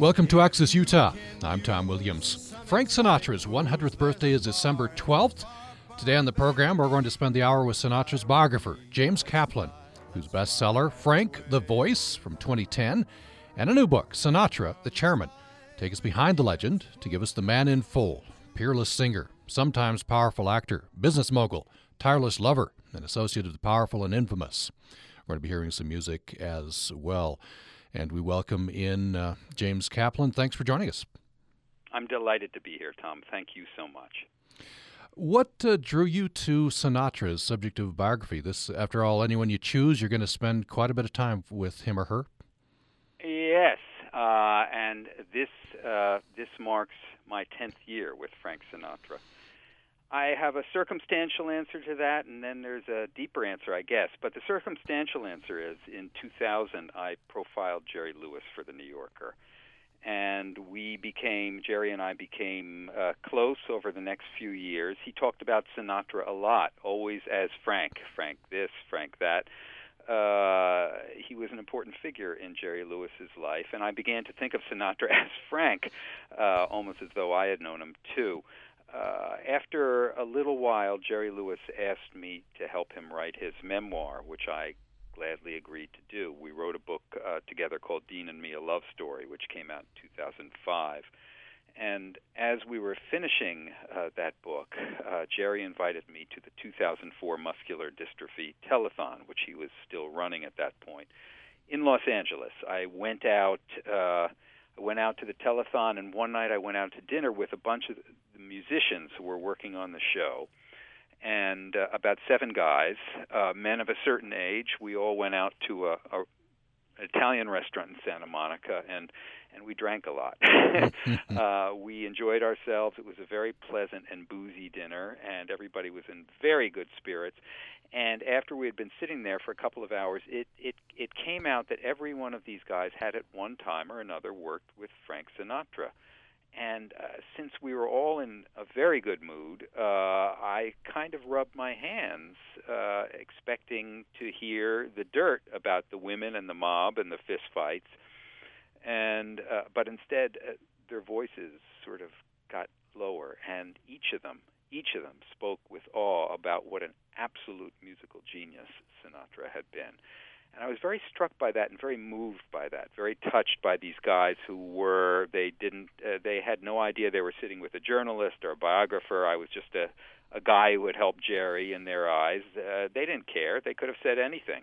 Welcome to Access Utah. I'm Tom Williams. Frank Sinatra's 100th birthday is December 12th. Today on the program, we're going to spend the hour with Sinatra's biographer, James Kaplan, whose bestseller, Frank the Voice from 2010, and a new book, Sinatra, the Chairman, take us behind the legend to give us the man in full, peerless singer, sometimes powerful actor, business mogul, tireless lover, and associate of the powerful and infamous. We're going to be hearing some music as well. And we welcome in uh, James Kaplan. Thanks for joining us. I'm delighted to be here, Tom. Thank you so much. What uh, drew you to Sinatra's as subject of biography? This, after all, anyone you choose, you're going to spend quite a bit of time with him or her. Yes, uh, and this uh, this marks my tenth year with Frank Sinatra. I have a circumstantial answer to that, and then there's a deeper answer, I guess. But the circumstantial answer is in 2000, I profiled Jerry Lewis for The New Yorker. And we became, Jerry and I became uh, close over the next few years. He talked about Sinatra a lot, always as Frank, Frank this, Frank that. Uh, he was an important figure in Jerry Lewis's life, and I began to think of Sinatra as Frank, uh, almost as though I had known him too uh, after a little while, Jerry Lewis asked me to help him write his memoir, which I gladly agreed to do. We wrote a book uh, together called Dean and Me: A Love Story, which came out in 2005. And as we were finishing uh, that book, uh, Jerry invited me to the 2004 Muscular Dystrophy Telethon, which he was still running at that point, in Los Angeles. I went out. Uh, I went out to the telethon, and one night I went out to dinner with a bunch of musicians who were working on the show, and uh, about seven guys, uh, men of a certain age. We all went out to a, a Italian restaurant in Santa Monica, and and we drank a lot. uh, we enjoyed ourselves. It was a very pleasant and boozy dinner, and everybody was in very good spirits. And after we had been sitting there for a couple of hours, it it it came out that every one of these guys had at one time or another worked with Frank Sinatra. And uh, since we were all in a very good mood, uh, I kind of rubbed my hands, uh, expecting to hear the dirt about the women and the mob and the fistfights. And uh, but instead, uh, their voices sort of got lower, and each of them, each of them, spoke with awe about what an absolute musical genius Sinatra had been. And I was very struck by that and very moved by that, very touched by these guys who were they didn't uh, they had no idea they were sitting with a journalist or a biographer. I was just a a guy who had helped Jerry in their eyes. Uh, they didn't care. They could have said anything.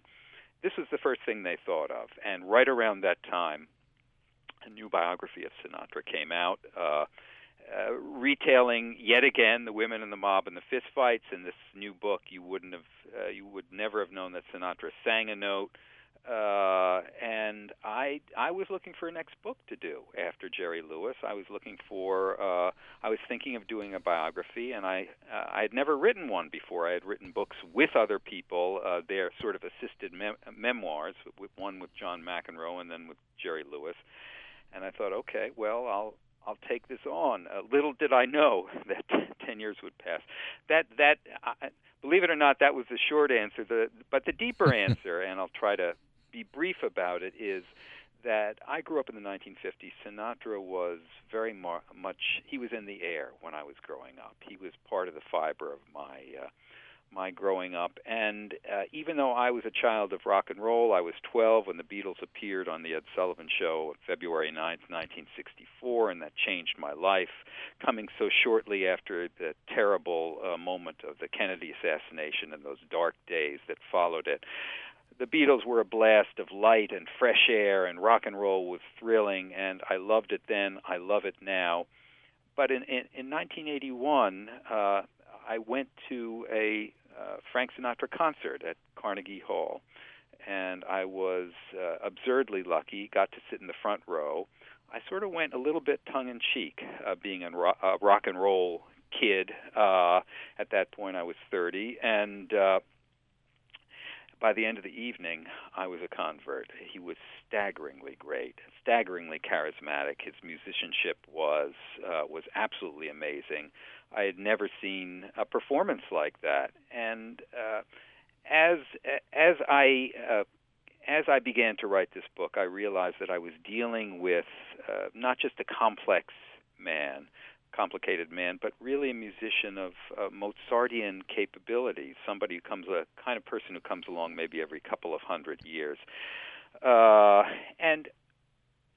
This was the first thing they thought of. And right around that time, a new biography of Sinatra came out. Uh, uh, retailing yet again the women in the mob and the fistfights. In this new book, you wouldn't have, uh, you would never have known that Sinatra sang a note. Uh, and I, I was looking for a next book to do after Jerry Lewis. I was looking for, uh, I was thinking of doing a biography, and I, uh, I had never written one before. I had written books with other people. Uh, they're sort of assisted mem- memoirs, with one with John McEnroe and then with Jerry Lewis. And I thought, okay, well, I'll I'll take this on. Uh, little did I know that ten years would pass. That that uh, believe it or not, that was the short answer. The but the deeper answer, and I'll try to be brief about it, is that I grew up in the 1950s. Sinatra was very mar- much he was in the air when I was growing up. He was part of the fiber of my. Uh, my growing up. And uh, even though I was a child of rock and roll, I was 12 when the Beatles appeared on the Ed Sullivan Show February 9th, 1964, and that changed my life. Coming so shortly after the terrible uh, moment of the Kennedy assassination and those dark days that followed it. The Beatles were a blast of light and fresh air, and rock and roll was thrilling, and I loved it then. I love it now. But in, in, in 1981, uh, I went to a uh, Frank Sinatra concert at Carnegie Hall, and I was uh, absurdly lucky. Got to sit in the front row. I sort of went a little bit tongue in cheek, uh, being a ro- rock and roll kid. Uh, at that point, I was 30, and uh, by the end of the evening, I was a convert. He was staggeringly great, staggeringly charismatic. His musicianship was uh, was absolutely amazing. I had never seen a performance like that, and uh, as as I uh, as I began to write this book, I realized that I was dealing with uh, not just a complex man, complicated man, but really a musician of uh, Mozartian capabilities, somebody who comes, a kind of person who comes along maybe every couple of hundred years. Uh, and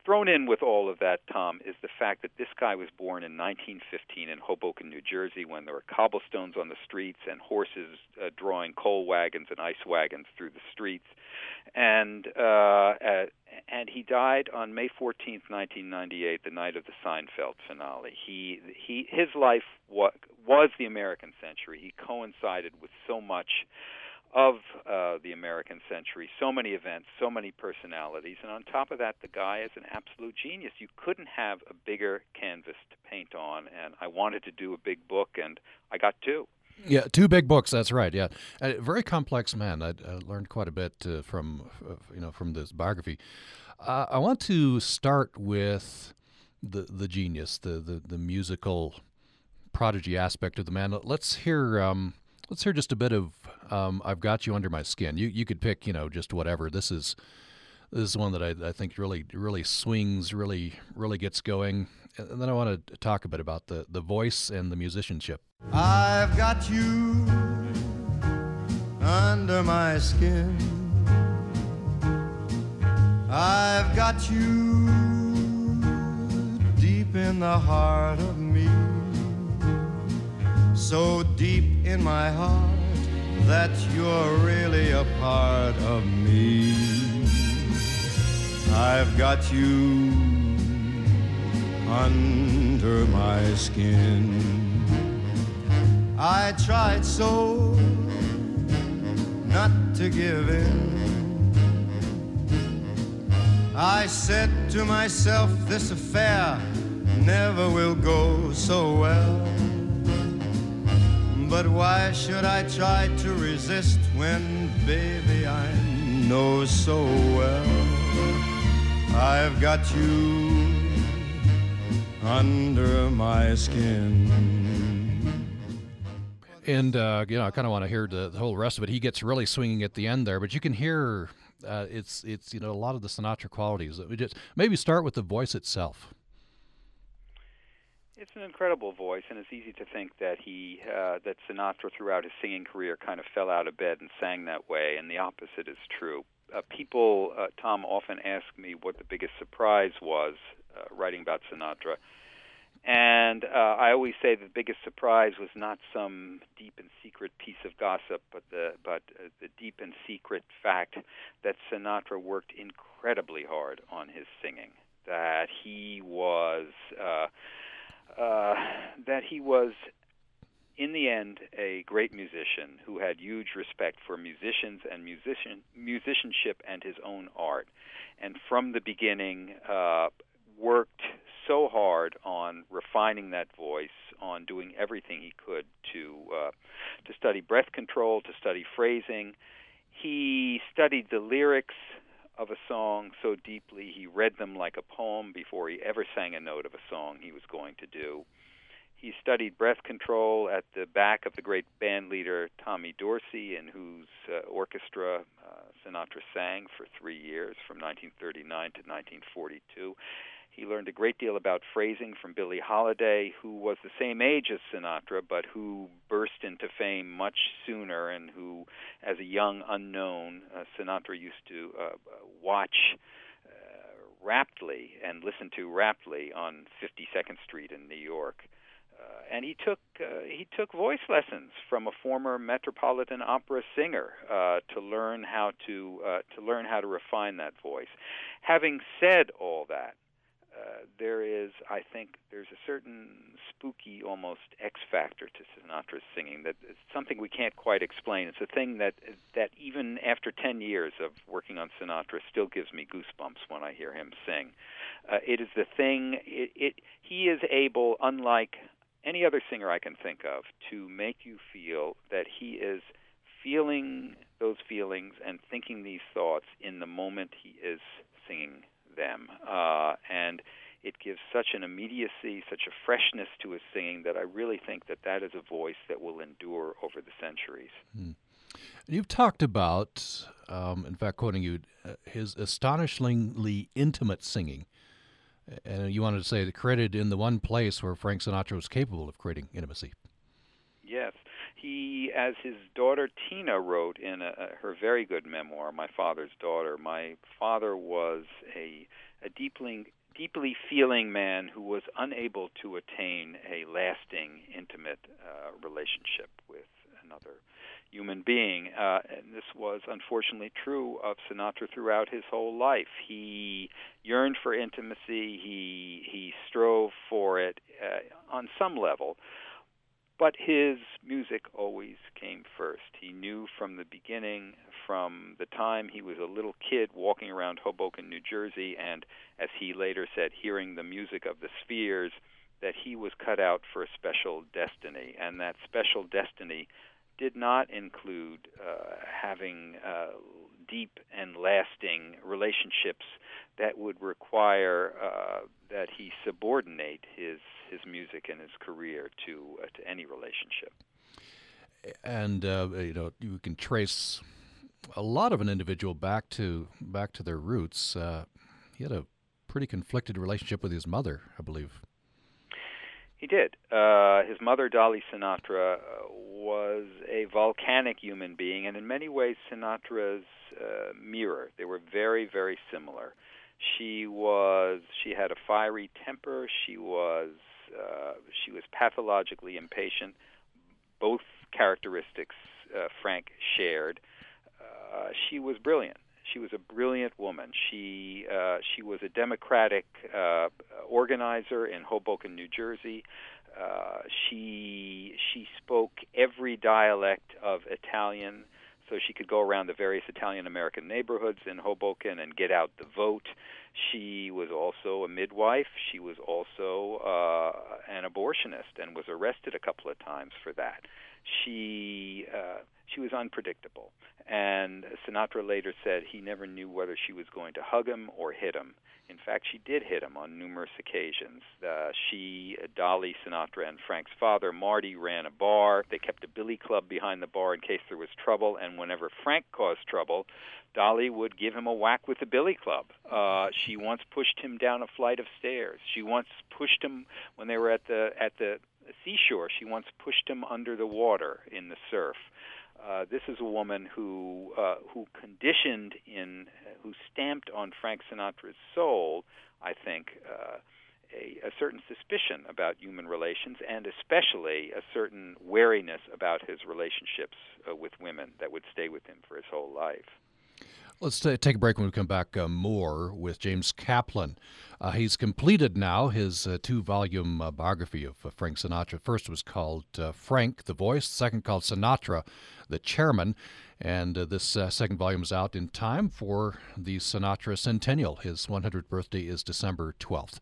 thrown in with all of that, Tom, is the fact that this guy was born in 1915 in Hoboken, New Jersey, when there were cobblestones on the streets and horses uh, drawing coal wagons and ice wagons through the streets, and uh, uh, and he died on May 14th, 1998, the night of the Seinfeld finale. He he his life was was the American century. He coincided with so much of uh, the American century. So many events, so many personalities, and on top of that, the guy is an absolute genius. You couldn't have a bigger canvas to paint on, and I wanted to do a big book, and I got two. Yeah, two big books. That's right. Yeah, very complex man. I, learned quite a bit uh, from you know from this biography. Uh, I want to start with the the genius, the the, the musical prodigy aspect of the man. Let's hear. Um, let's hear just a bit of um, "I've Got You Under My Skin." You you could pick, you know, just whatever. This is this is one that I, I think really really swings, really really gets going. And then I want to talk a bit about the the voice and the musicianship. I've got you under my skin. I've got you deep in the heart of me so deep in my heart that you're really a part of me. I've got you under my skin. I tried so not to give in. I said to myself, this affair never will go so well. But why should I try to resist when, baby, I know so well I've got you under my skin? And uh, you know, I kind of want to hear the, the, whole rest of it. He gets really swinging at the end there, but you can hear uh, it's it's you know a lot of the Sinatra qualities. That We just maybe start with the voice itself. It's an incredible voice, and it's easy to think that he uh, that Sinatra throughout his singing career kind of fell out of bed and sang that way, and the opposite is true. Uh, people, uh, Tom, often ask me what the biggest surprise was uh, writing about Sinatra, and uh, I always say the biggest surprise was not some deep and secret piece of gossip, but the but uh, the deep and secret fact that Sinatra worked incredibly hard on his singing. That he was. Uh, uh, that he was, in the end, a great musician who had huge respect for musicians and musician musicianship and his own art, and from the beginning uh, worked so hard on refining that voice, on doing everything he could to uh, to study breath control, to study phrasing. He studied the lyrics of a song so deeply he read them like a poem before he ever sang a note of a song he was going to do. He studied breath control at the back of the great band leader Tommy Dorsey, in whose uh, orchestra uh, Sinatra sang for three years, from 1939 to 1942. He learned a great deal about phrasing from Billie Holiday, who was the same age as Sinatra, but who burst into fame much sooner, and who, as a young unknown, uh, Sinatra used to uh, watch uh, raptly and listen to raptly on 52nd Street in New York. Uh, and he took uh, he took voice lessons from a former Metropolitan Opera singer uh, to learn how to uh, to learn how to refine that voice. Having said all that, uh, there is, I think, there's a certain spooky, almost X factor to Sinatra's singing that is something we can't quite explain. It's a thing that that even after 10 years of working on Sinatra, still gives me goosebumps when I hear him sing. Uh, it is the thing. It, it he is able, unlike any other singer I can think of, to make you feel that he is feeling those feelings and thinking these thoughts in the moment he is singing them. Uh, and it gives such an immediacy, such a freshness to his singing that I really think that that is a voice that will endure over the centuries. Hmm. You've talked about, um, in fact, quoting you, uh, his astonishingly intimate singing. And you wanted to say the credit in the one place where Frank Sinatra was capable of creating intimacy. He, as his daughter Tina wrote in a, her very good memoir, My Father's Daughter, my father was a, a deeply, deeply feeling man who was unable to attain a lasting, intimate uh, relationship with another human being. Uh, and this was unfortunately true of Sinatra throughout his whole life. He yearned for intimacy. He he strove for it uh, on some level, but his music always came first. He knew from the beginning, from the time he was a little kid walking around Hoboken, New Jersey, and as he later said, hearing the music of the Spheres, that he was cut out for a special destiny, and that special destiny did not include uh, having uh, deep and lasting relationships that would require uh, that he subordinate his his music and his career to uh, to any relationship. And uh, you know, you can trace a lot of an individual back to back to their roots. Uh, he had a pretty conflicted relationship with his mother, I believe. He did. Uh, his mother, Dolly Sinatra, uh, was a volcanic human being, and in many ways, Sinatra's uh, mirror. They were very, very similar. She was. She had a fiery temper. She was. Uh, she was pathologically impatient. Both characteristics uh, Frank shared. Uh, she was brilliant. She was a brilliant woman. She uh, she was a democratic uh, organizer in Hoboken, New Jersey. Uh, she she spoke every dialect of Italian, so she could go around the various Italian American neighborhoods in Hoboken and get out the vote. She was also a midwife. She was also uh, an abortionist and was arrested a couple of times for that. She uh, she was unpredictable. And Sinatra later said he never knew whether she was going to hug him or hit him. In fact, she did hit him on numerous occasions. Uh, she, Dolly Sinatra, and Frank's father, Marty, ran a bar. They kept a billy club behind the bar in case there was trouble. And whenever Frank caused trouble, Dolly would give him a whack with the billy club. Uh, she once pushed him down a flight of stairs. She once pushed him when they were at the at the seashore. She once pushed him under the water in the surf. Uh, this is a woman who uh, who conditioned in who stamped on Frank Sinatra's soul, I think, uh, a, a certain suspicion about human relations and especially a certain wariness about his relationships uh, with women that would stay with him for his whole life. Let's t- take a break when we come back uh, more with James Kaplan. Uh, he's completed now his uh, two volume uh, biography of uh, Frank Sinatra. First was called uh, Frank, the Voice, second called Sinatra, the Chairman. And this second volume is out in time for the Sinatra Centennial. His 100th birthday is December 12th.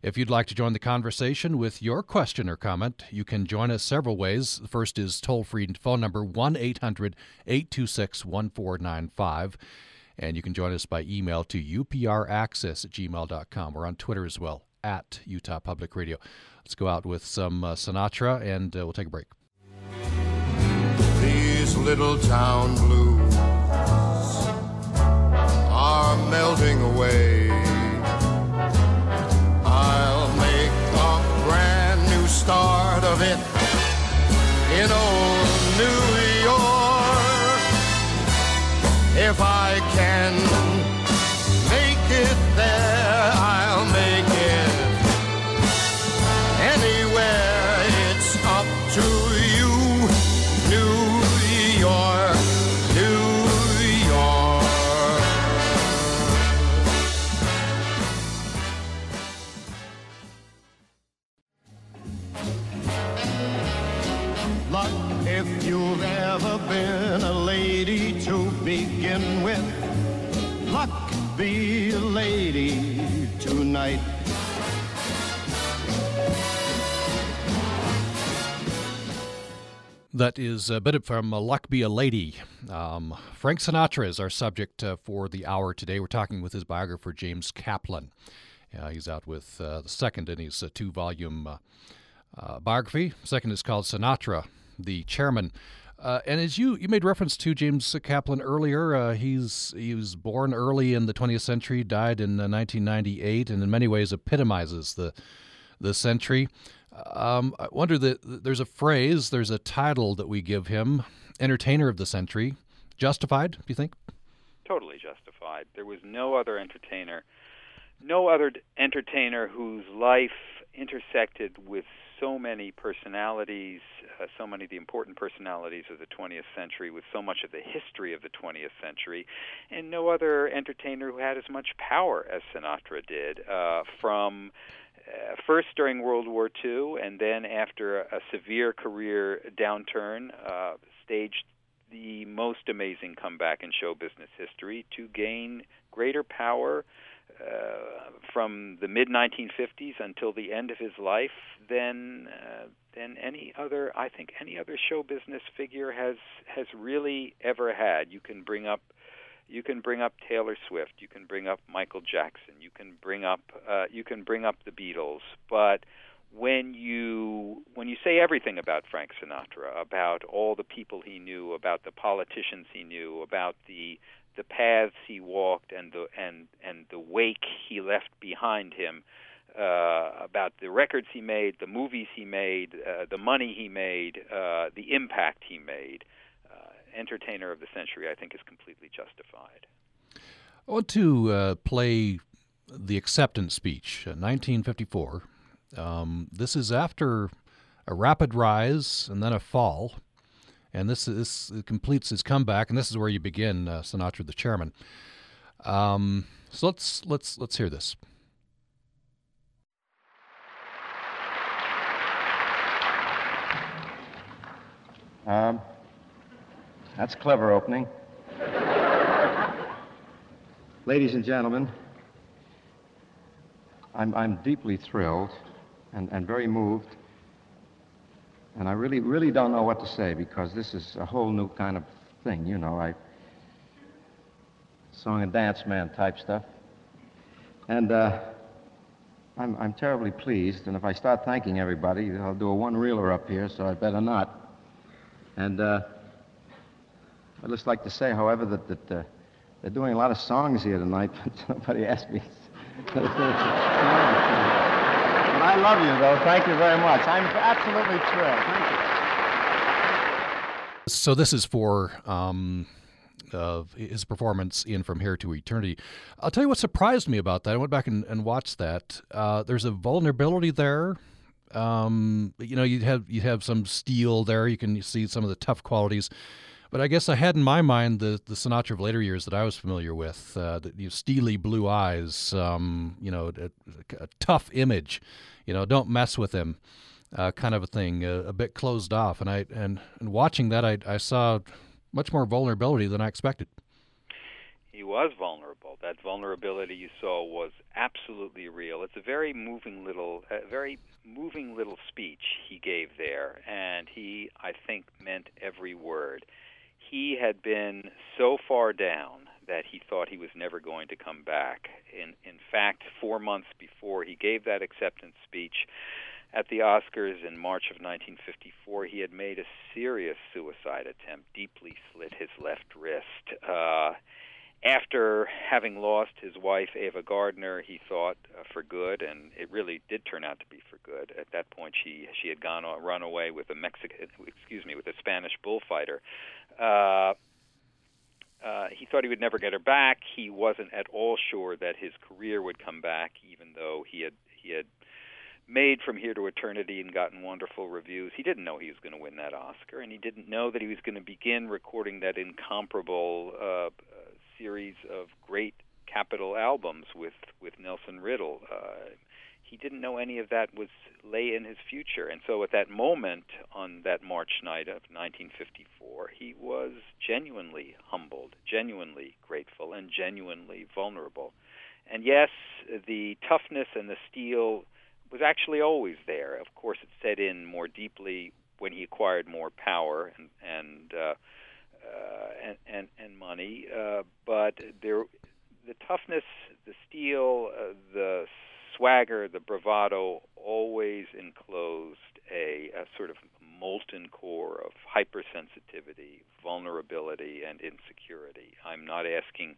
If you'd like to join the conversation with your question or comment, you can join us several ways. The first is toll free phone number 1 800 826 1495. And you can join us by email to upraccess at gmail.com. We're on Twitter as well, at Utah Public Radio. Let's go out with some uh, Sinatra and uh, we'll take a break. These little town blues are melting away. Start of it in old New York. If I can you've ever been a lady to begin with. Luck, be a lady tonight. That is a bit from uh, Luck Be a Lady. Um, Frank Sinatra is our subject uh, for the hour today. We're talking with his biographer, James Kaplan. Uh, he's out with uh, the second in his uh, two volume uh, biography. Second is called Sinatra, the Chairman. Uh, and as you, you made reference to James Kaplan earlier, uh, he's he was born early in the 20th century, died in 1998, uh, and in many ways epitomizes the the century. Um, I wonder that there's a phrase, there's a title that we give him, entertainer of the century. Justified? Do you think? Totally justified. There was no other entertainer, no other entertainer whose life intersected with so many personalities, uh, so many of the important personalities of the 20th century, with so much of the history of the 20th century, and no other entertainer who had as much power as Sinatra did. Uh, from uh, first during World War II, and then after a severe career downturn, uh, staged the most amazing comeback in show business history to gain greater power uh, from the mid 1950s until the end of his life than uh, than any other I think any other show business figure has has really ever had. You can bring up you can bring up Taylor Swift, you can bring up Michael Jackson, you can bring up uh, you can bring up the Beatles, but when you when you say everything about Frank Sinatra, about all the people he knew, about the politicians he knew, about the the paths he walked and the and and the wake he left behind him, uh, about the records he made, the movies he made, uh, the money he made, uh, the impact he made. Uh, entertainer of the century, I think, is completely justified. I want to uh, play the acceptance speech, 1954. Uh, um, this is after a rapid rise and then a fall and this is completes his comeback, and this is where you begin, uh, Sinatra, the chairman. Um, so let's let's let's hear this. Um, that's clever opening. Ladies and gentlemen, I'm, I'm deeply thrilled and, and very moved and I really, really don't know what to say because this is a whole new kind of thing, you know. I song and dance man type stuff. And uh, I'm, I'm terribly pleased, and if I start thanking everybody, I'll do a one reeler up here, so I'd better not. And uh, I'd just like to say, however, that, that uh, they're doing a lot of songs here tonight, but nobody asked me. I love you, though. Thank you very much. I'm absolutely thrilled. Thank you. So this is for um, uh, his performance in From Here to Eternity. I'll tell you what surprised me about that. I went back and, and watched that. Uh, there's a vulnerability there. Um, you know, you have you have some steel there. You can see some of the tough qualities. But I guess I had in my mind the the Sinatra of later years that I was familiar with, uh, the steely blue eyes, um, you know, a, a, tough image, you know, don't mess with him, uh, kind of a thing, uh, a bit closed off. And I and, and watching that, I, I saw much more vulnerability than I expected. He was vulnerable. That vulnerability you saw was absolutely real. It's a very moving little, a very moving little speech he gave there, and he, I think, meant every word. He had been so far down that he thought he was never going to come back. In in fact, 4 months before he gave that acceptance speech at the Oscars in March of 1954, he had made a serious suicide attempt, deeply slit his left wrist. Uh, after having lost his wife Ava Gardner, he thought uh, for good, and it really did turn out to be for good. At that point, she she had gone on, run away with a Mexican, excuse me, with a Spanish bullfighter. Uh, uh, he thought he would never get her back. He wasn't at all sure that his career would come back, even though he had he had made From Here to Eternity and gotten wonderful reviews. He didn't know he was going to win that Oscar, and he didn't know that he was going to begin recording that incomparable uh, series of great Capitol albums with with Nelson Riddle. Uh, he didn't know any of that was lay in his future. And so at that moment on that March night of 1954, he was genuinely humbled, genuinely grateful, and genuinely vulnerable. And yes, the toughness and the steel was actually always there. Of course, it set in more deeply when he acquired more power and and uh, uh, and, and and money. Uh, but there, the toughness, the steel, uh, the swagger, the bravado always enclosed a, a sort of molten core of hypersensitivity, vulnerability, and insecurity. I'm not asking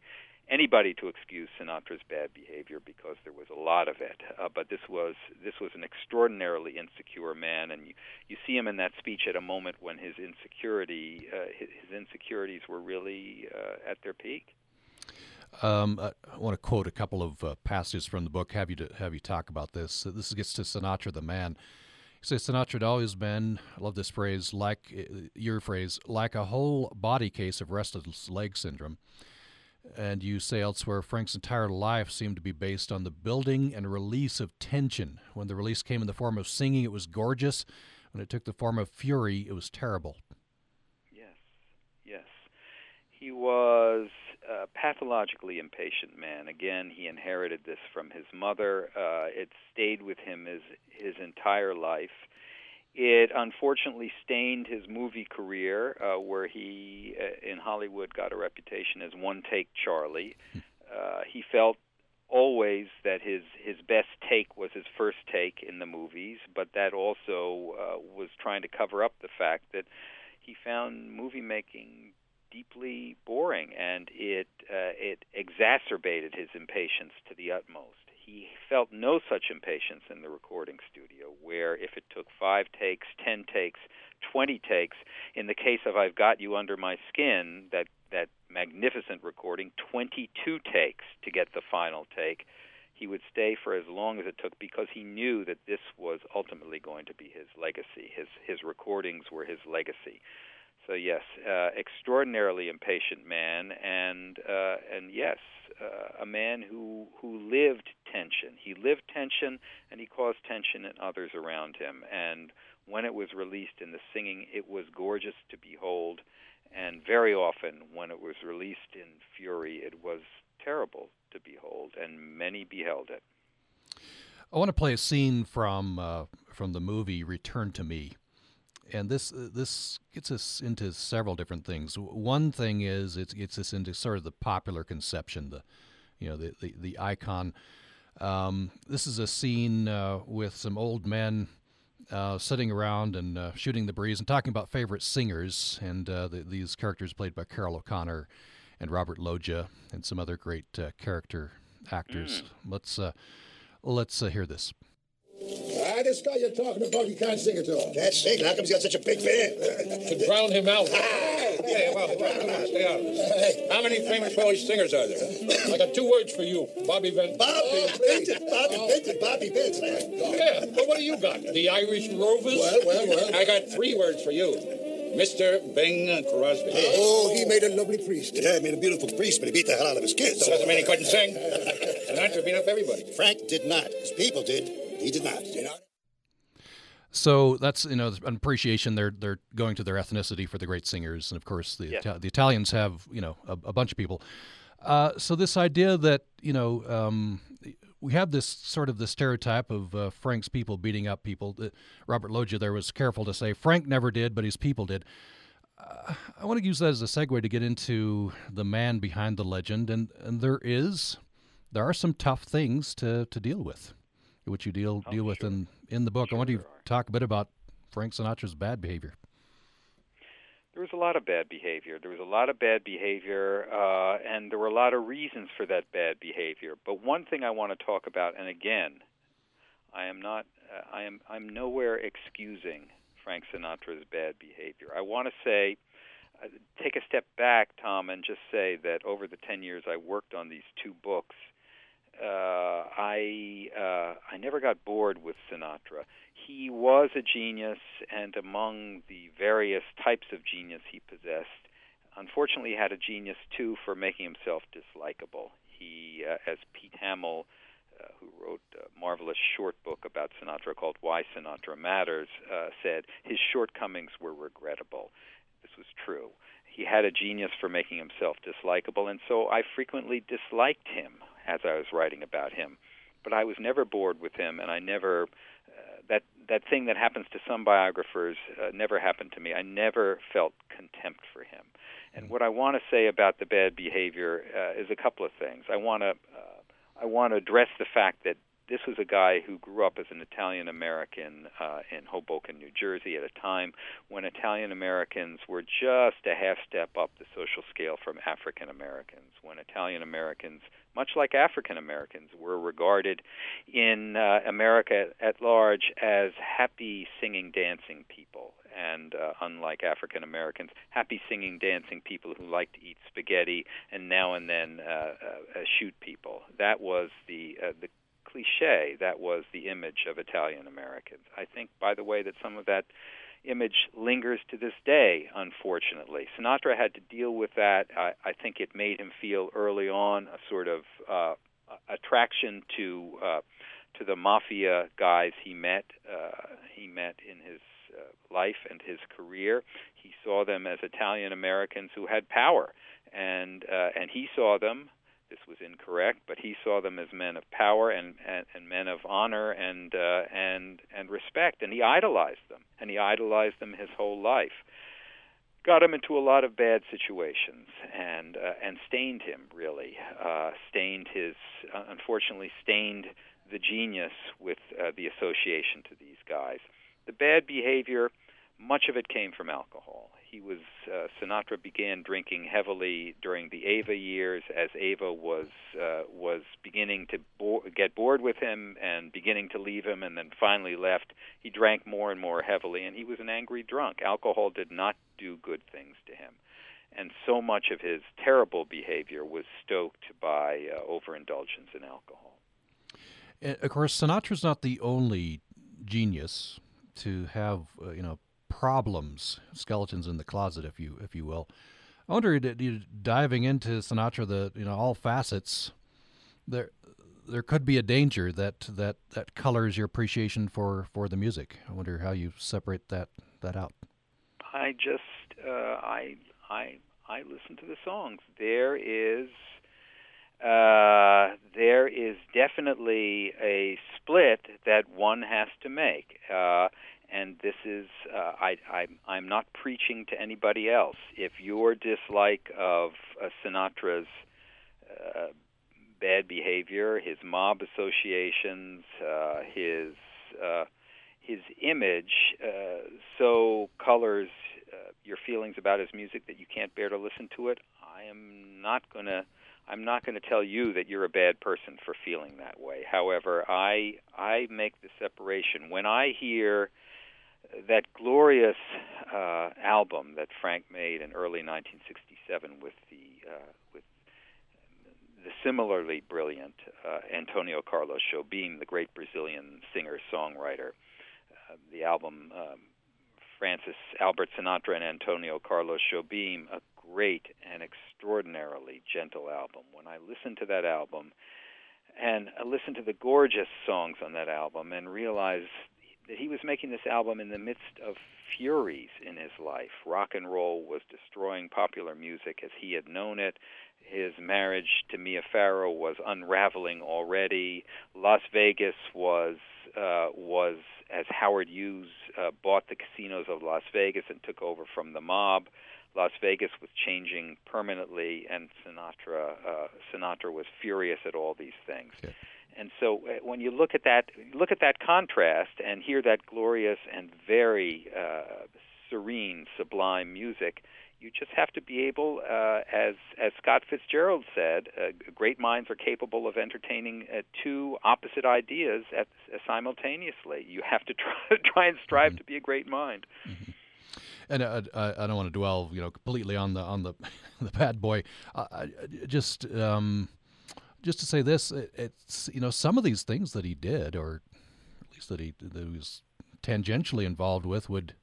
anybody to excuse Sinatra's bad behavior because there was a lot of it. Uh, but this was this was an extraordinarily insecure man, and you, you see him in that speech at a moment when his insecurity uh, his, his, insecurities were really uh, at their peak. Um, I want to quote a couple of uh, passages from the book. Have you to, have you talk about this? This gets to Sinatra the man. He says Sinatra had always been. I love this phrase, like uh, your phrase, like a whole body case of restless leg syndrome. And you say elsewhere, Frank's entire life seemed to be based on the building and release of tension. When the release came in the form of singing, it was gorgeous. When it took the form of fury, it was terrible. Yes, yes. He was a pathologically impatient man. Again, he inherited this from his mother. Uh, it stayed with him his, his entire life. It unfortunately stained his movie career, uh, where he uh, in Hollywood got a reputation as one take Charlie. Uh, he felt always that his his best take was his first take in the movies, but that also uh, was trying to cover up the fact that he found movie making deeply boring, and it uh, it exacerbated his impatience to the utmost he felt no such impatience in the recording studio, where if it took five takes, ten takes, twenty takes, in the case of I've Got You Under My Skin, that, that magnificent recording, 22 takes to get the final take, he would stay for as long as it took because he knew that this was ultimately going to be his legacy. His, his recordings were his legacy. So yes, uh, extraordinarily impatient man, and uh, and yes, uh, a man who who lived tension. He lived tension, and he caused tension in others around him. And when it was released in the singing, it was gorgeous to behold. And very often, when it was released in fury, it was terrible to behold, and many beheld it. I want to play a scene from uh, from the movie Return to Me and this uh, this gets us into several different things. One thing is it gets us into sort of the popular conception, the you know the the, the icon. Um, this is a scene uh, with some old men uh, sitting around and uh, shooting the breeze and talking about favorite singers, and uh, the, these characters played by Carroll O'Connor and Robert Loggia and some other great uh, character actors. Mm. Let's let's hear this. Ah, this guy you're talking about, you can't sing it to him. That's sing. How come he's got such a big fan? to drown him out. hey, well, well, stay out. How many famous Polish singers are there? I got two words for you. Bobby Vinton. Bobby Vinton. Bobby Vinton. Bobby Vinton. Yeah, but what do you got? The Irish Rovers? Well, well, well. I got three words for you. Mr. Bing Crosby. Oh, he made a lovely priest. Yeah, he made a beautiful priest, but he beat the hell out of his kids. So Doesn't mean he couldn't sing. Sinatra beat up everybody. Frank did not. His people did. He did not. You know. So that's you know an appreciation. They're they're going to their ethnicity for the great singers, and of course the yeah. the Italians have you know a, a bunch of people. Uh, so this idea that you know um, we have this sort of the stereotype of uh, Frank's people beating up people. Uh, Robert Loggia there was careful to say Frank never did, but his people did. Uh, I want to use that as a segue to get into the man behind the legend, and and there is there are some tough things to to deal with which you deal oh, deal with in in the book. Sure I want you to talk a bit about Frank Sinatra's bad behavior. There was a lot of bad behavior. There was a lot of bad behavior, uh, and there were a lot of reasons for that bad behavior. But one thing I want to talk about, and again, I am not, uh, I am, I'm nowhere excusing Frank Sinatra's bad behavior. I want to say, uh, take a step back, Tom, and just say that over the 10 years I worked on these two books, uh, I uh, I never got bored with Sinatra. He was a genius, and among the various types of genius he possessed, unfortunately, had a genius too for making himself dislikable. He, uh, as Pete Hamill, uh, who wrote a marvelous short book about Sinatra called Why Sinatra Matters, uh, said his shortcomings were regrettable. This was true. He had a genius for making himself dislikable, and so I frequently disliked him as I was writing about him. But I was never bored with him, and I never uh, that that thing that happens to some biographers uh, never happened to me. I never felt contempt for him. And what I want to say about the bad behavior uh, is a couple of things. I want to uh, I want to address the fact that this was a guy who grew up as an Italian American uh, in Hoboken, New Jersey, at a time when Italian Americans were just a half step up the social scale from African Americans. When Italian Americans, much like African Americans, were regarded in uh, America at large as happy, singing, dancing people and uh, unlike African Americans, happy singing, dancing people who like to eat spaghetti and now and then uh, uh, shoot people. That was the uh, the cliche. That was the image of Italian Americans. I think, by the way, that some of that image lingers to this day, unfortunately. Sinatra had to deal with that. I, I think it made him feel early on a sort of uh, attraction to uh, to the mafia guys he met. Uh, he met in his uh, life and his career. He saw them as Italian Americans who had power, and uh, and he saw them. This was incorrect, but he saw them as men of power and, and, and men of honor and uh, and and respect, and he idolized them, and he idolized them his whole life. Got him into a lot of bad situations, and uh, and stained him really, uh, stained his, uh, unfortunately, stained the genius with uh, the association to these guys. The bad behavior, much of it came from alcohol. He was uh, Sinatra began drinking heavily during the Ava years, as Ava was uh, was beginning to bo- get bored with him and beginning to leave him, and then finally left. He drank more and more heavily, and he was an angry drunk. Alcohol did not do good things to him, and so much of his terrible behavior was stoked by uh, overindulgence in alcohol. And of course, Sinatra's not the only genius to have uh, you know problems, skeletons in the closet, if you if you will. I wonder, diving into Sinatra, the you know all facets, there there could be a danger that that that colors your appreciation for for the music. I wonder how you separate that that out. I just uh, I I I listen to the songs. There is uh, there is definitely a split that one has to make. Uh, and this is uh, I, I I'm not preaching to anybody else. If your dislike of uh, Sinatra's uh, bad behavior, his mob associations, uh, his uh, his image, uh, so colors uh, your feelings about his music that you can't bear to listen to it, I am not to I'm not going to tell you that you're a bad person for feeling that way. However, I I make the separation when I hear that glorious uh, album that Frank made in early 1967 with the uh, with the similarly brilliant uh, Antonio Carlos Jobim, the great Brazilian singer songwriter. Uh, the album um, Francis Albert Sinatra and Antonio Carlos Jobim, a great and extraordinarily gentle album. When I listen to that album and listen to the gorgeous songs on that album and realize that he was making this album in the midst of furies in his life. Rock and roll was destroying popular music as he had known it. His marriage to Mia Farrow was unraveling already. Las Vegas was uh, was as Howard Hughes uh, bought the casinos of Las Vegas and took over from the mob. Las Vegas was changing permanently, and Sinatra uh, Sinatra was furious at all these things. Yeah. And so, uh, when you look at that, look at that contrast and hear that glorious and very uh, serene, sublime music, you just have to be able, uh, as as Scott Fitzgerald said, uh, great minds are capable of entertaining uh, two opposite ideas at, uh, simultaneously. You have to try, try and strive mm-hmm. to be a great mind. Mm-hmm and uh, I, I, don't want to dwell, you know, completely on the on the the bad boy. Just um, just to say this, it, it's you know some of these things that he did, or at least that he that he was tangentially involved with, would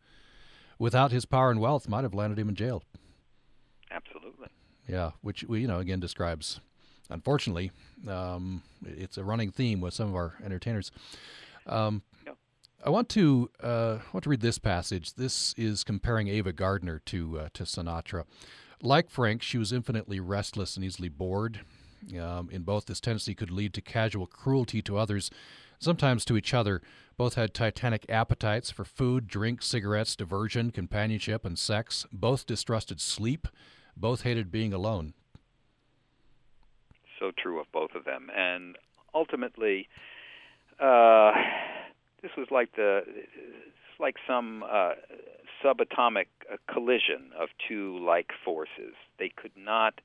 without his power and wealth might have landed him in jail. Absolutely. Yeah, which we you know again describes. Unfortunately, um, it's a running theme with some of our entertainers. Um, I want to uh, want to read this passage. This is comparing Ava Gardner to uh, to Sinatra. Like Frank, she was infinitely restless and easily bored. Um, in both, this tendency could lead to casual cruelty to others, sometimes to each other. Both had titanic appetites for food, drink, cigarettes, diversion, companionship, and sex. Both distrusted sleep. Both hated being alone. So true of both of them. And ultimately, uh, this was like the it's like some uh, subatomic uh, collision of two like forces. They could not.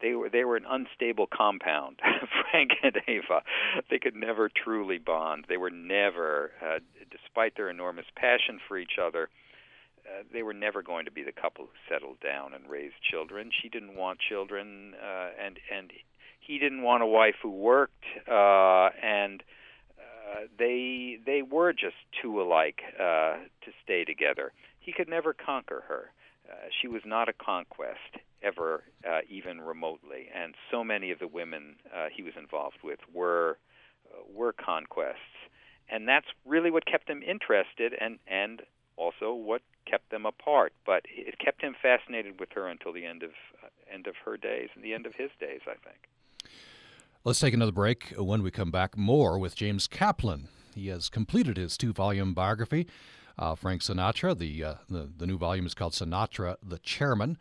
They were they were an unstable compound, Frank and Ava. They could never truly bond. They were never, uh, despite their enormous passion for each other, uh, they were never going to be the couple who settled down and raised children. She didn't want children, uh, and and he didn't want a wife who worked, uh, and uh, they they were just too alike uh, to stay together. He could never conquer her. Uh, she was not a conquest ever, uh, even remotely. And so many of the women uh, he was involved with were uh, were conquests, and that's really what kept him interested, and and also what kept them apart. But it kept him fascinated with her until the end of uh, end of her days and the end of his days, I think. Let's take another break. When we come back, more with James Kaplan. He has completed his two-volume biography, uh, Frank Sinatra. The, uh, the, the new volume is called Sinatra, the Chairman,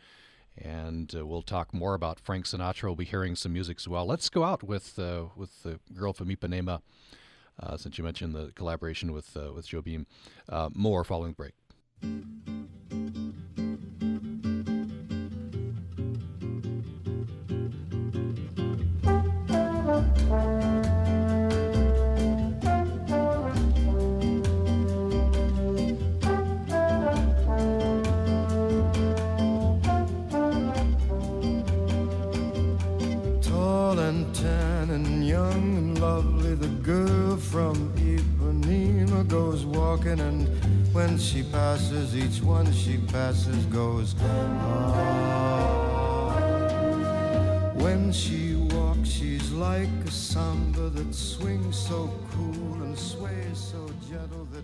and uh, we'll talk more about Frank Sinatra. We'll be hearing some music as well. Let's go out with uh, with the girl from Ipanema, uh, since you mentioned the collaboration with uh, with Jobim. more following the break. From Ipanema goes walking, and when she passes, each one she passes goes. Ah. When she walks, she's like a samba that swings so cool and sways so gentle that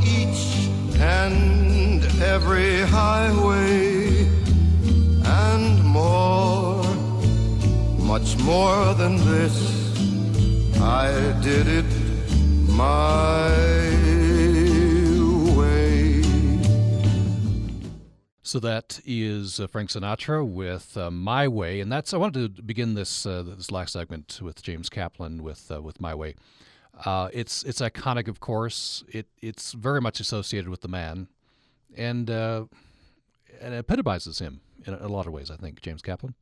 and every highway and more, much more than this. I did it my way. So that is uh, Frank Sinatra with uh, "My Way," and that's I wanted to begin this uh, this last segment with James Kaplan with uh, with "My Way." Uh, it's it's iconic, of course. It it's very much associated with the man, and uh, and epitomizes him in a, lot of ways. I think James Kaplan.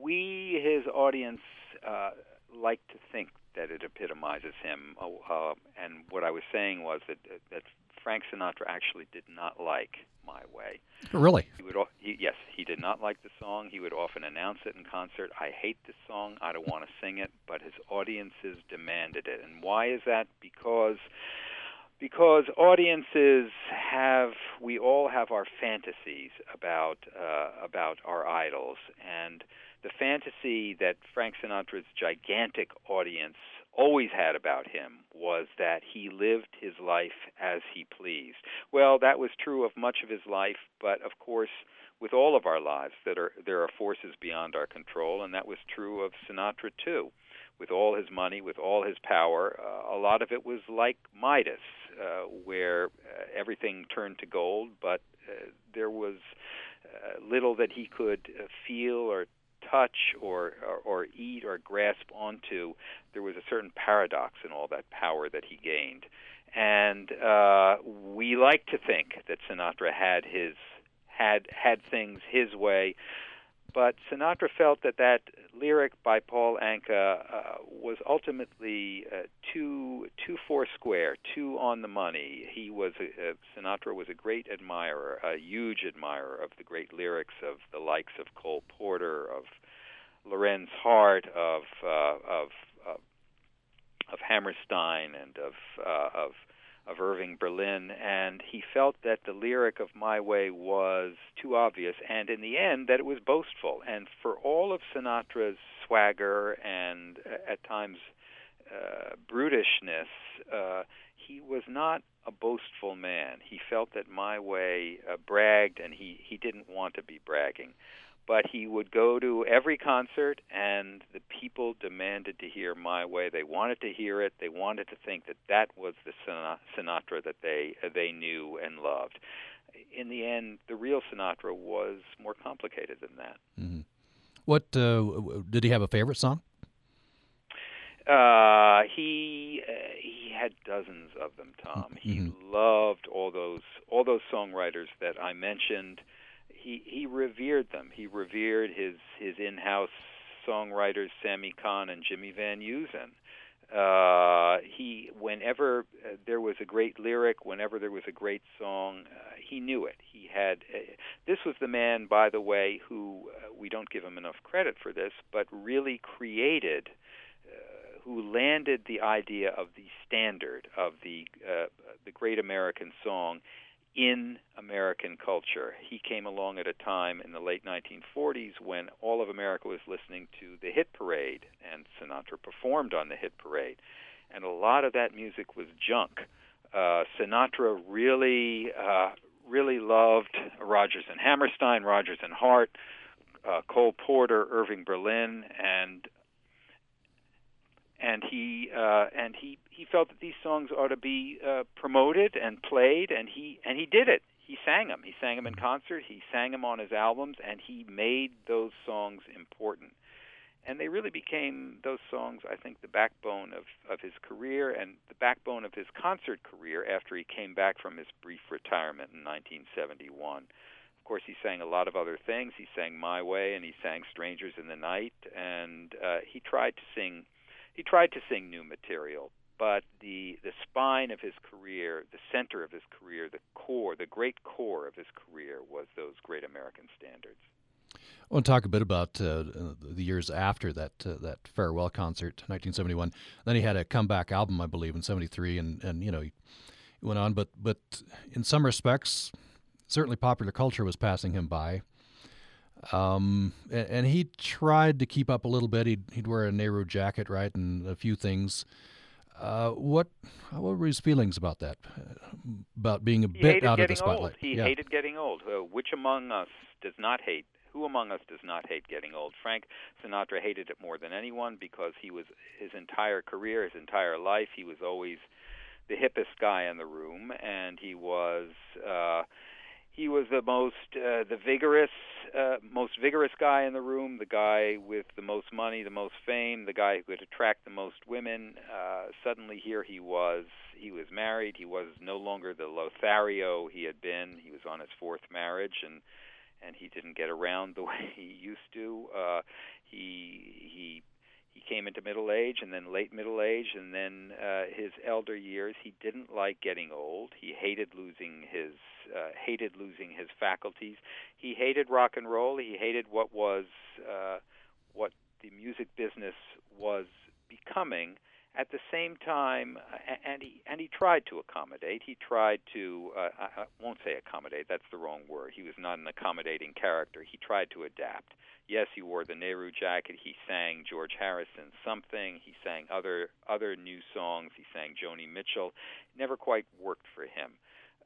we, his audience, like to think that it epitomizes him. and what I was saying was that that Frank Sinatra actually did not like My Way. Really? He would. He, yes, he did not like the song. He would often announce it in concert. I hate this song. I don't want to sing it. But his audiences demanded it. And why is that? Because because audiences have we all have our fantasies about uh, about our idols and the fantasy that Frank Sinatra's gigantic audience always had about him was that he lived his life as he pleased. Well, that was true of much of his life, but of course, with all of our lives, that are there are forces beyond our control, and that was true of Sinatra too. With all his money, with all his power, uh, a lot of it was like Midas, uh, where uh, everything turned to gold, but uh, there was uh, little that he could uh, feel or touch or, or, or eat or grasp onto, there was a certain paradox in all that power that he gained. And uh, we like to think that Sinatra had his had had things his way, but Sinatra felt that that lyric by Paul Anka uh, was ultimately uh, too too foursquare, too on the money. He was a, uh, Sinatra was a great admirer, a huge admirer of the great lyrics of the likes of Cole Porter, of Lorenz Hart, of uh, of uh, of Hammerstein, and of uh, of of Irving Berlin, and he felt that the lyric of My Way was too obvious, and in the end, that it was boastful. And for all of Sinatra's swagger and uh, at times uh, brutishness, uh, he was not a boastful man. He felt that My Way uh, bragged, and he, he didn't want to be bragging but he would go to every concert and the people demanded to hear my way. They wanted to hear it. They wanted to think that that was the sinatra that they they knew and loved. In the end the real sinatra was more complicated than that. Mm-hmm. what uh, did he have a favorite song? Uh, he uh, he had dozens of them tom. Mm-hmm. he loved all those all those songwriters that i mentioned he he revered them. He revered his his in-house songwriters Sammy Cahn and Jimmy Van Heusen. Uh, he whenever uh, there was a great lyric, whenever there was a great song, uh, he knew it. He had uh, this was the man, by the way, who uh, we don't give him enough credit for this, but really created. Uh, who landed the idea of the standard of the the great American song in American culture. He came along at a time in the late 1940s when all of America was listening to the hit parade, and Sinatra performed on the hit parade. And a lot of that music was junk. Uh, Sinatra really, uh, really loved Rodgers and Hammerstein, Rodgers and Hart, uh, Cole Porter, Irving Berlin, and and he uh, and he he felt that these songs ought to be uh, promoted and played, and he and he did it. He sang them. He sang them in concert. He sang them on his albums, and he made those songs important. And they really became those songs, I think, the backbone of, of his career and the backbone of his concert career after he came back from his brief retirement in 1971. Of course, he sang a lot of other things. He sang My Way and he sang Strangers in the Night, and uh, he tried to sing he tried to sing new material, but the the spine of his career, the center of his career, the core, the great core of his career was those great American standards. I want to talk a bit about uh, the years after that uh, that farewell concert, 1971. Then he had a comeback album, I believe, in '73, and and you know he went on. But but in some respects, certainly popular culture was passing him by. Um, and, and, he tried to keep up a little bit. He'd, he'd wear a Nehru jacket, right, and a few things. Uh, what what were his feelings about that? About being a he bit out of the spotlight. Old. He yeah. hated getting old. Uh, which among us does not hate? Who among us does not hate getting old? Frank Sinatra hated it more than anyone because he was his entire career, his entire life, he was always the hippest guy in the room, and he was. Uh, he was the most uh, the vigorous uh, most vigorous guy in the room, the guy with the most money, the most fame, the guy who could attract the most women. Uh, suddenly, here he was. He was married. He was no longer the Lothario he had been. He was on his fourth marriage, and and he didn't get around the way he used to. Uh, he he he came into middle age and then late middle age and then uh, his elder years. He didn't like getting old. He hated losing his uh, hated losing his faculties. He hated rock and roll. He hated what was uh, what the music business was becoming. At the same time, and he and he tried to accommodate. He tried to uh, I, won't say accommodate. That's the wrong word. He was not an accommodating character. He tried to adapt yes, he wore the Nehru jacket. He sang George Harrison something. He sang other other new songs. He sang Joni Mitchell. Never quite worked for him.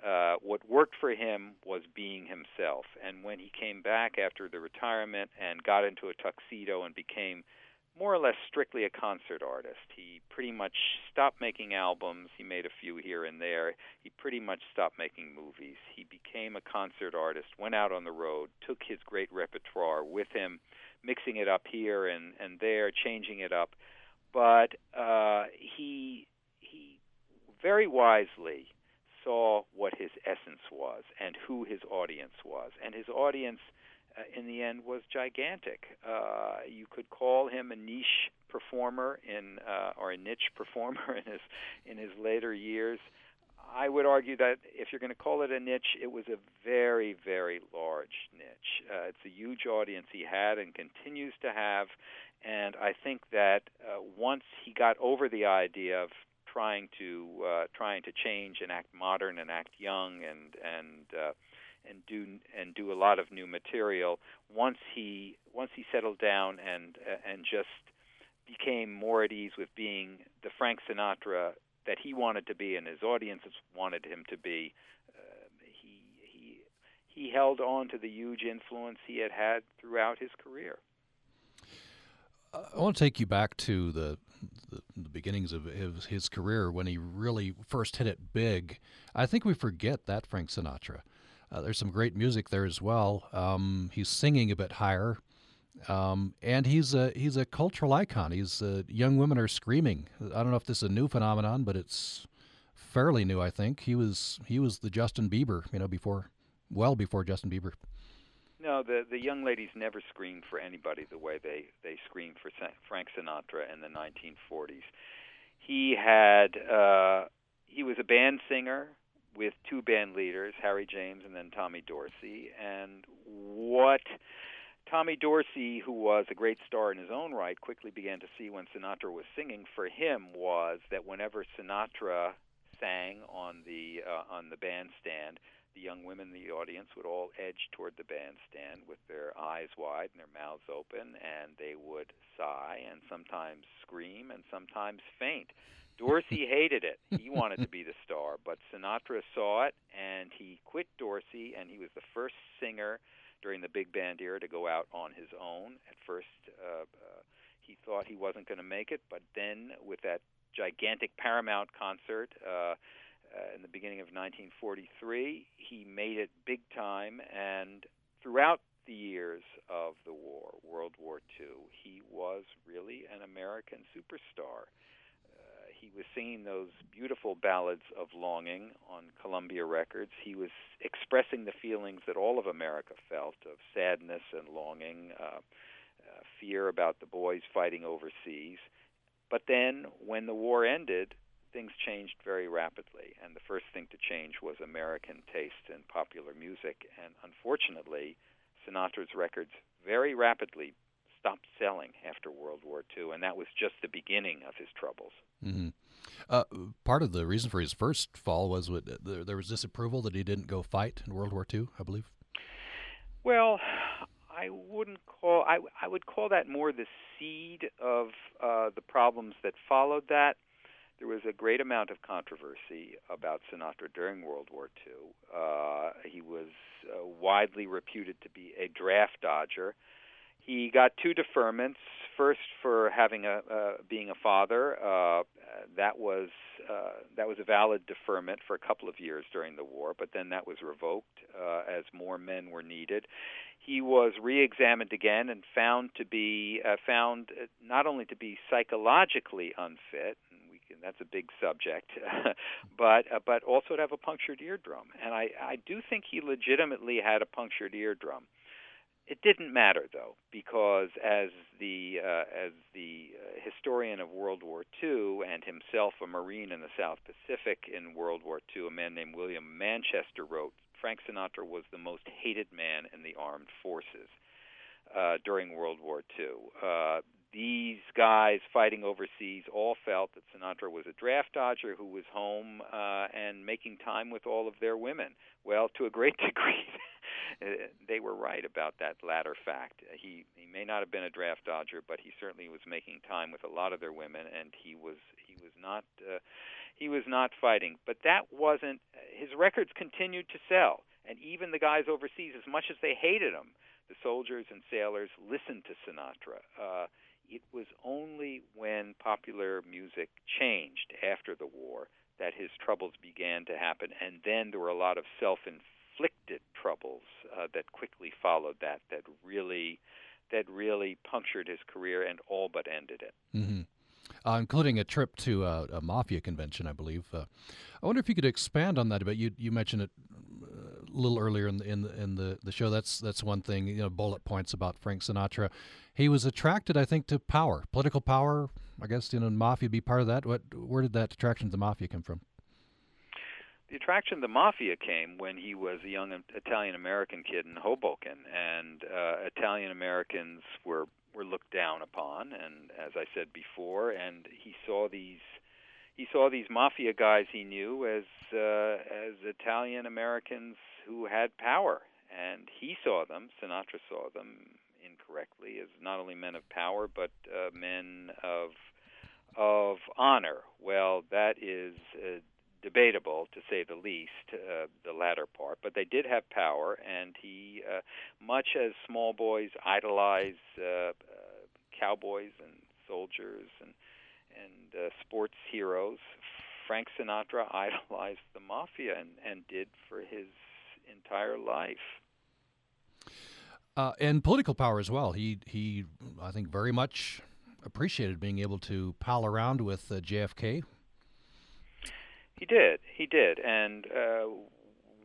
Uh, what worked for him was being himself. And when he came back after the retirement and got into a tuxedo and became more or less strictly a concert artist. He pretty much stopped making albums. He made a few here and there. He pretty much stopped making movies. He became a concert artist, went out on the road, took his great repertoire with him, mixing it up here and, and there, changing it up. But uh, he he very wisely saw what his essence was and who his audience was. And his audience – in the end was gigantic. Uh, you could call him a niche performer in uh, or a niche performer in his in his later years. I would argue that if you're going to call it a niche, it was a very, very large niche. Uh, it's a huge audience he had and continues to have, and I think that uh, once he got over the idea of trying to uh, trying to change and act modern and act young and and uh, and do and do a lot of new material. Once he once he settled down and uh, and just became more at ease with being the Frank Sinatra that he wanted to be and his audiences wanted him to be. Uh, he he he held on to the huge influence he had had throughout his career. I want to take you back to the the, the beginnings of his, his, career when he really first hit it big. I think we forget that Frank Sinatra. Uh, there's some great music there as well. Um, he's singing a bit higher, um, and he's a he's a cultural icon. He's uh, young women are screaming. I don't know if this is a new phenomenon, but it's fairly new. I think he was he was the Justin Bieber, you know, before well before Justin Bieber. No, the the young ladies never screamed for anybody the way they they screamed for Frank Sinatra in the 1940s. He had uh, he was a band singer with two band leaders, Harry James and then Tommy Dorsey. And what Tommy Dorsey, who was a great star in his own right, quickly began to see when Sinatra was singing for him was that whenever Sinatra sang on the uh, on the bandstand, the young women in the audience would all edge toward the bandstand with their eyes wide and their mouths open, and they would sigh and sometimes scream and sometimes faint. Dorsey hated it. He wanted to be the star, but Sinatra saw it and he quit Dorsey, and he was the first singer during the big band era to go out on his own. At first, uh, uh, he thought he wasn't going to make it, but then with that gigantic Paramount concert uh, uh, in the beginning of 1943, he made it big time, and throughout the years of the war, World War II, he was really an American superstar he was singing those beautiful ballads of longing on Columbia Records. He was expressing the feelings that all of America felt of sadness and longing, uh, uh, fear about the boys fighting overseas. But then, when the war ended, things changed very rapidly, and the first thing to change was American taste in popular music. And unfortunately, Sinatra's records very rapidly stopped selling after World War II, and that was just the beginning of his troubles. Mm-hmm. Uh, part of the reason for his first fall was what, there, there was disapproval that he didn't go fight in World War II, I believe. Well, I wouldn't call I I would call that more the seed of uh, the problems that followed that. There was a great amount of controversy about Sinatra during World War II. Uh, he was uh, widely reputed to be a draft dodger. He got two deferments. First, for having a uh, being a father, uh, that was uh, that was a valid deferment for a couple of years during the war, but then that was revoked uh, as more men were needed. He was re-examined again and found to be uh, found uh, not only to be psychologically unfit, can, that's a big subject, but uh, but also to have a punctured eardrum. And I I do think he legitimately had a punctured eardrum. It didn't matter though, because as the uh, as the uh, historian of World War II and himself a Marine in the South Pacific in World War II, a man named William Manchester wrote, Frank Sinatra was the most hated man in the armed forces uh, during World War II. Uh, these guys fighting overseas all felt that Sinatra was a draft dodger who was home uh, and making time with all of their women. Well, to a great degree, they were right about that latter fact. He he may not have been a draft dodger, but he certainly was making time with a lot of their women, and he was he was not uh, he was not fighting. But that wasn't his records continued to sell, and even the guys overseas, as much as they hated him, the soldiers and sailors listened to Sinatra. Uh, it was only when popular music changed after the war that his troubles began to happen, and then there were a lot of self-inflicted troubles uh, that quickly followed that. That really, that really punctured his career and all but ended it. Mm-hmm. Uh, including a trip to a, a mafia convention, I believe. Uh, I wonder if you could expand on that a bit. You you mentioned it little earlier in the, in the, in the the show. That's that's one thing. You know, bullet points about Frank Sinatra. He was attracted, I think, to power, political power. I guess you know, mafia be part of that. What where did that attraction to the mafia come from? The attraction to the mafia came when he was a young Italian American kid in Hoboken, and uh, Italian Americans were were looked down upon. And as I said before, and he saw these he saw these mafia guys he knew as uh, as Italian Americans who had power, and he saw them. Sinatra saw them incorrectly as not only men of power but uh, men of of honor. Well, that is uh, debatable to say the least, uh, the latter part. But they did have power, and he, uh, much as small boys idolize uh, uh, cowboys and soldiers and and uh, sports heroes. Frank Sinatra idolized the mafia and, and did for his entire life. Uh, and political power as well. He he, I think, very much appreciated being able to pal around with uh, JFK. He did. He did, and uh,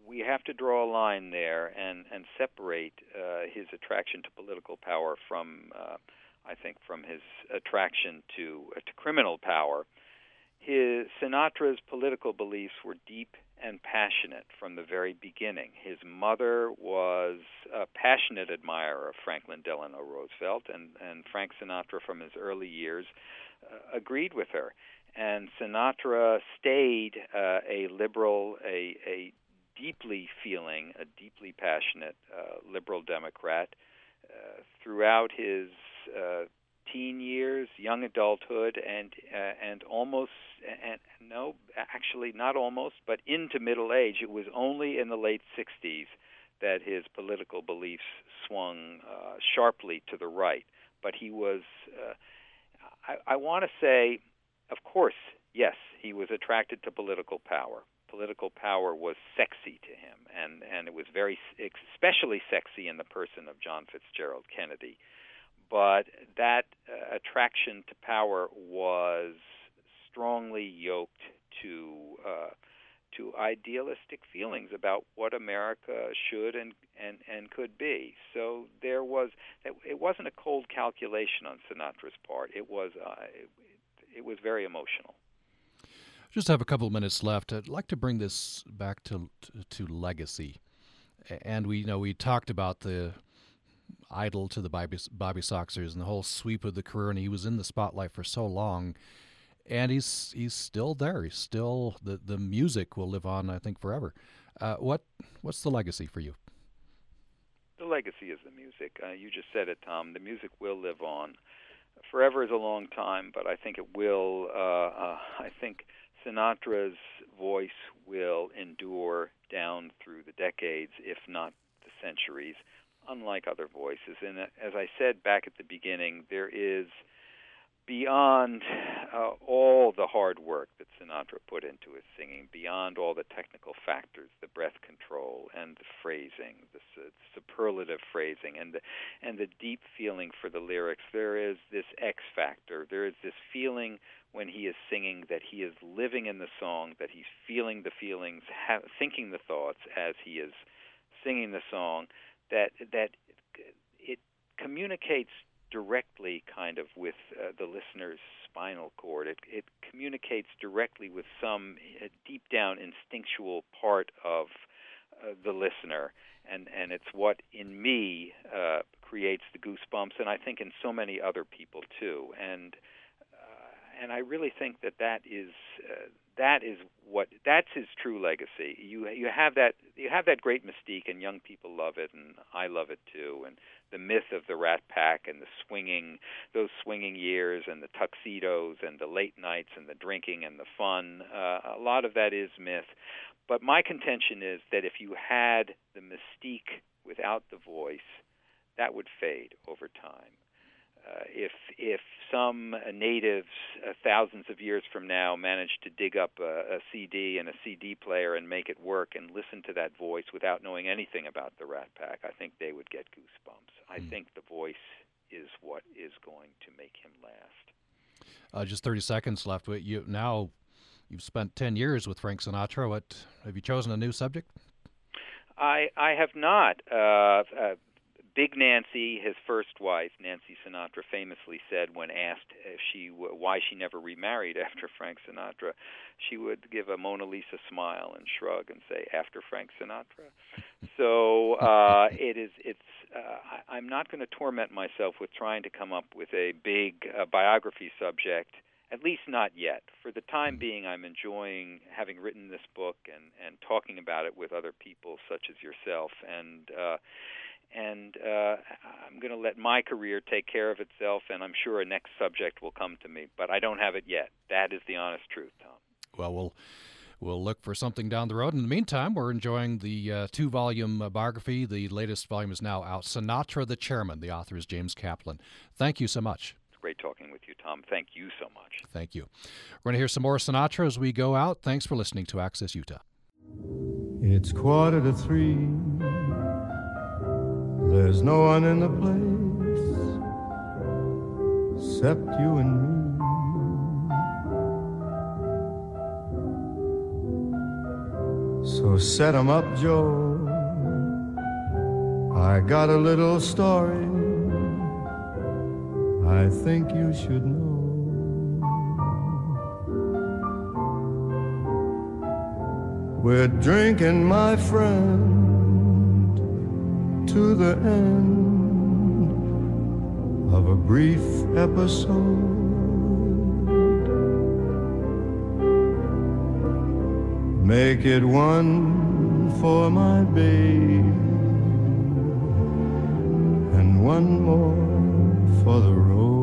we have to draw a line there and and separate uh, his attraction to political power from uh, I think, from his attraction to uh, to criminal power. His Sinatra's political beliefs were deep and passionate from the very beginning. His mother was a passionate admirer of Franklin Delano Roosevelt, and, and Frank Sinatra, from his early years, uh, agreed with her. And Sinatra stayed uh, a liberal, a, a deeply feeling, a deeply passionate uh, liberal Democrat uh, throughout his uh, teen years, young adulthood, and uh, and almost and no, actually not almost, but into middle age. It was only in the late '60s that his political beliefs swung uh, sharply to the right. But he was, uh, I, I want to say, of course, yes, he was attracted to political power. Political power was sexy to him, and and it was very, especially sexy in the person of John Fitzgerald Kennedy but that attraction to power was strongly yoked to uh, to idealistic feelings about what America should and and and could be. So there was it wasn't a cold calculation on Sinatra's part. It was uh, it, it was very emotional. Just have a couple of minutes left. I'd like to bring this back to to, to legacy, and we you know we talked about the idol to the Bobby, Bobby Soxers and the whole sweep of the career, and he was in the spotlight for so long. And he's he's still there. He's still the the music will live on, I think, forever. Uh, what what's the legacy for you? The legacy is the music. Uh, you just said it, Tom. The music will live on. Forever is a long time, but I think it will. Uh, uh I think Sinatra's voice will endure down through the decades, if not the centuries unlike other voices. And uh, as I said back at the beginning, there is beyond uh, all the hard work that Sinatra put into his singing, beyond all the technical factors, the breath control and the phrasing, the su- superlative phrasing, and the and the deep feeling for the lyrics, there is this X factor. There is this feeling when he is singing that he is living in the song, that he's feeling the feelings, ha- thinking the thoughts as he is singing the song that that it communicates directly kind of with uh, the listener's spinal cord. It, it communicates directly with some uh, deep down instinctual part of uh, the listener, and and it's what in me uh, creates the goosebumps, and I think in so many other people too. And uh, and I really think that that is uh, that is what that's his true legacy. You you have that you have that great mystique, and young people love it, and I love it too. And the myth of the Rat Pack and the swinging those swinging years, and the tuxedos, and the late nights, and the drinking and the fun. Uh, a lot of that is myth, but my contention is that if you had the mystique without the voice, that would fade over time uh, if if some natives uh, thousands of years from now manage to dig up a, a CD and a CD player and make it work and listen to that voice without knowing anything about the Rat Pack, I think they would get goosebumps. I mm. think the voice is what is going to make him last. Uh, just 30 seconds left. You now you've spent 10 years with Frank Sinatra. What have you chosen a new subject? I I have not. Big Nancy, his first wife, Nancy Sinatra, famously said when asked if she why she never remarried after Frank Sinatra, she would give a Mona Lisa smile and shrug and say, "After Frank Sinatra." so uh, it is. It's. Uh, I'm not going to torment myself with trying to come up with a big uh, biography subject at least not yet. For the time being, I'm enjoying having written this book and and talking about it with other people such as yourself and. Uh, and uh, I'm going to let my career take care of itself, and I'm sure a next subject will come to me. But I don't have it yet. That is the honest truth, Tom. Well, we'll we'll look for something down the road. In the meantime, we're enjoying the uh, two-volume uh, biography. The latest volume is now out. Sinatra, the Chairman. The author is James Kaplan. Thank you so much. It's great talking with you, Tom. Thank you so much. Thank you. We're going to hear some more Sinatra as we go out. Thanks for listening to Access Utah. It's quarter to three. There's no one in the place except you and me. So set 'em up, Joe. I got a little story I think you should know. We're drinking, my friend, to the end of a brief episode. Make it one for my babe and one more for the road.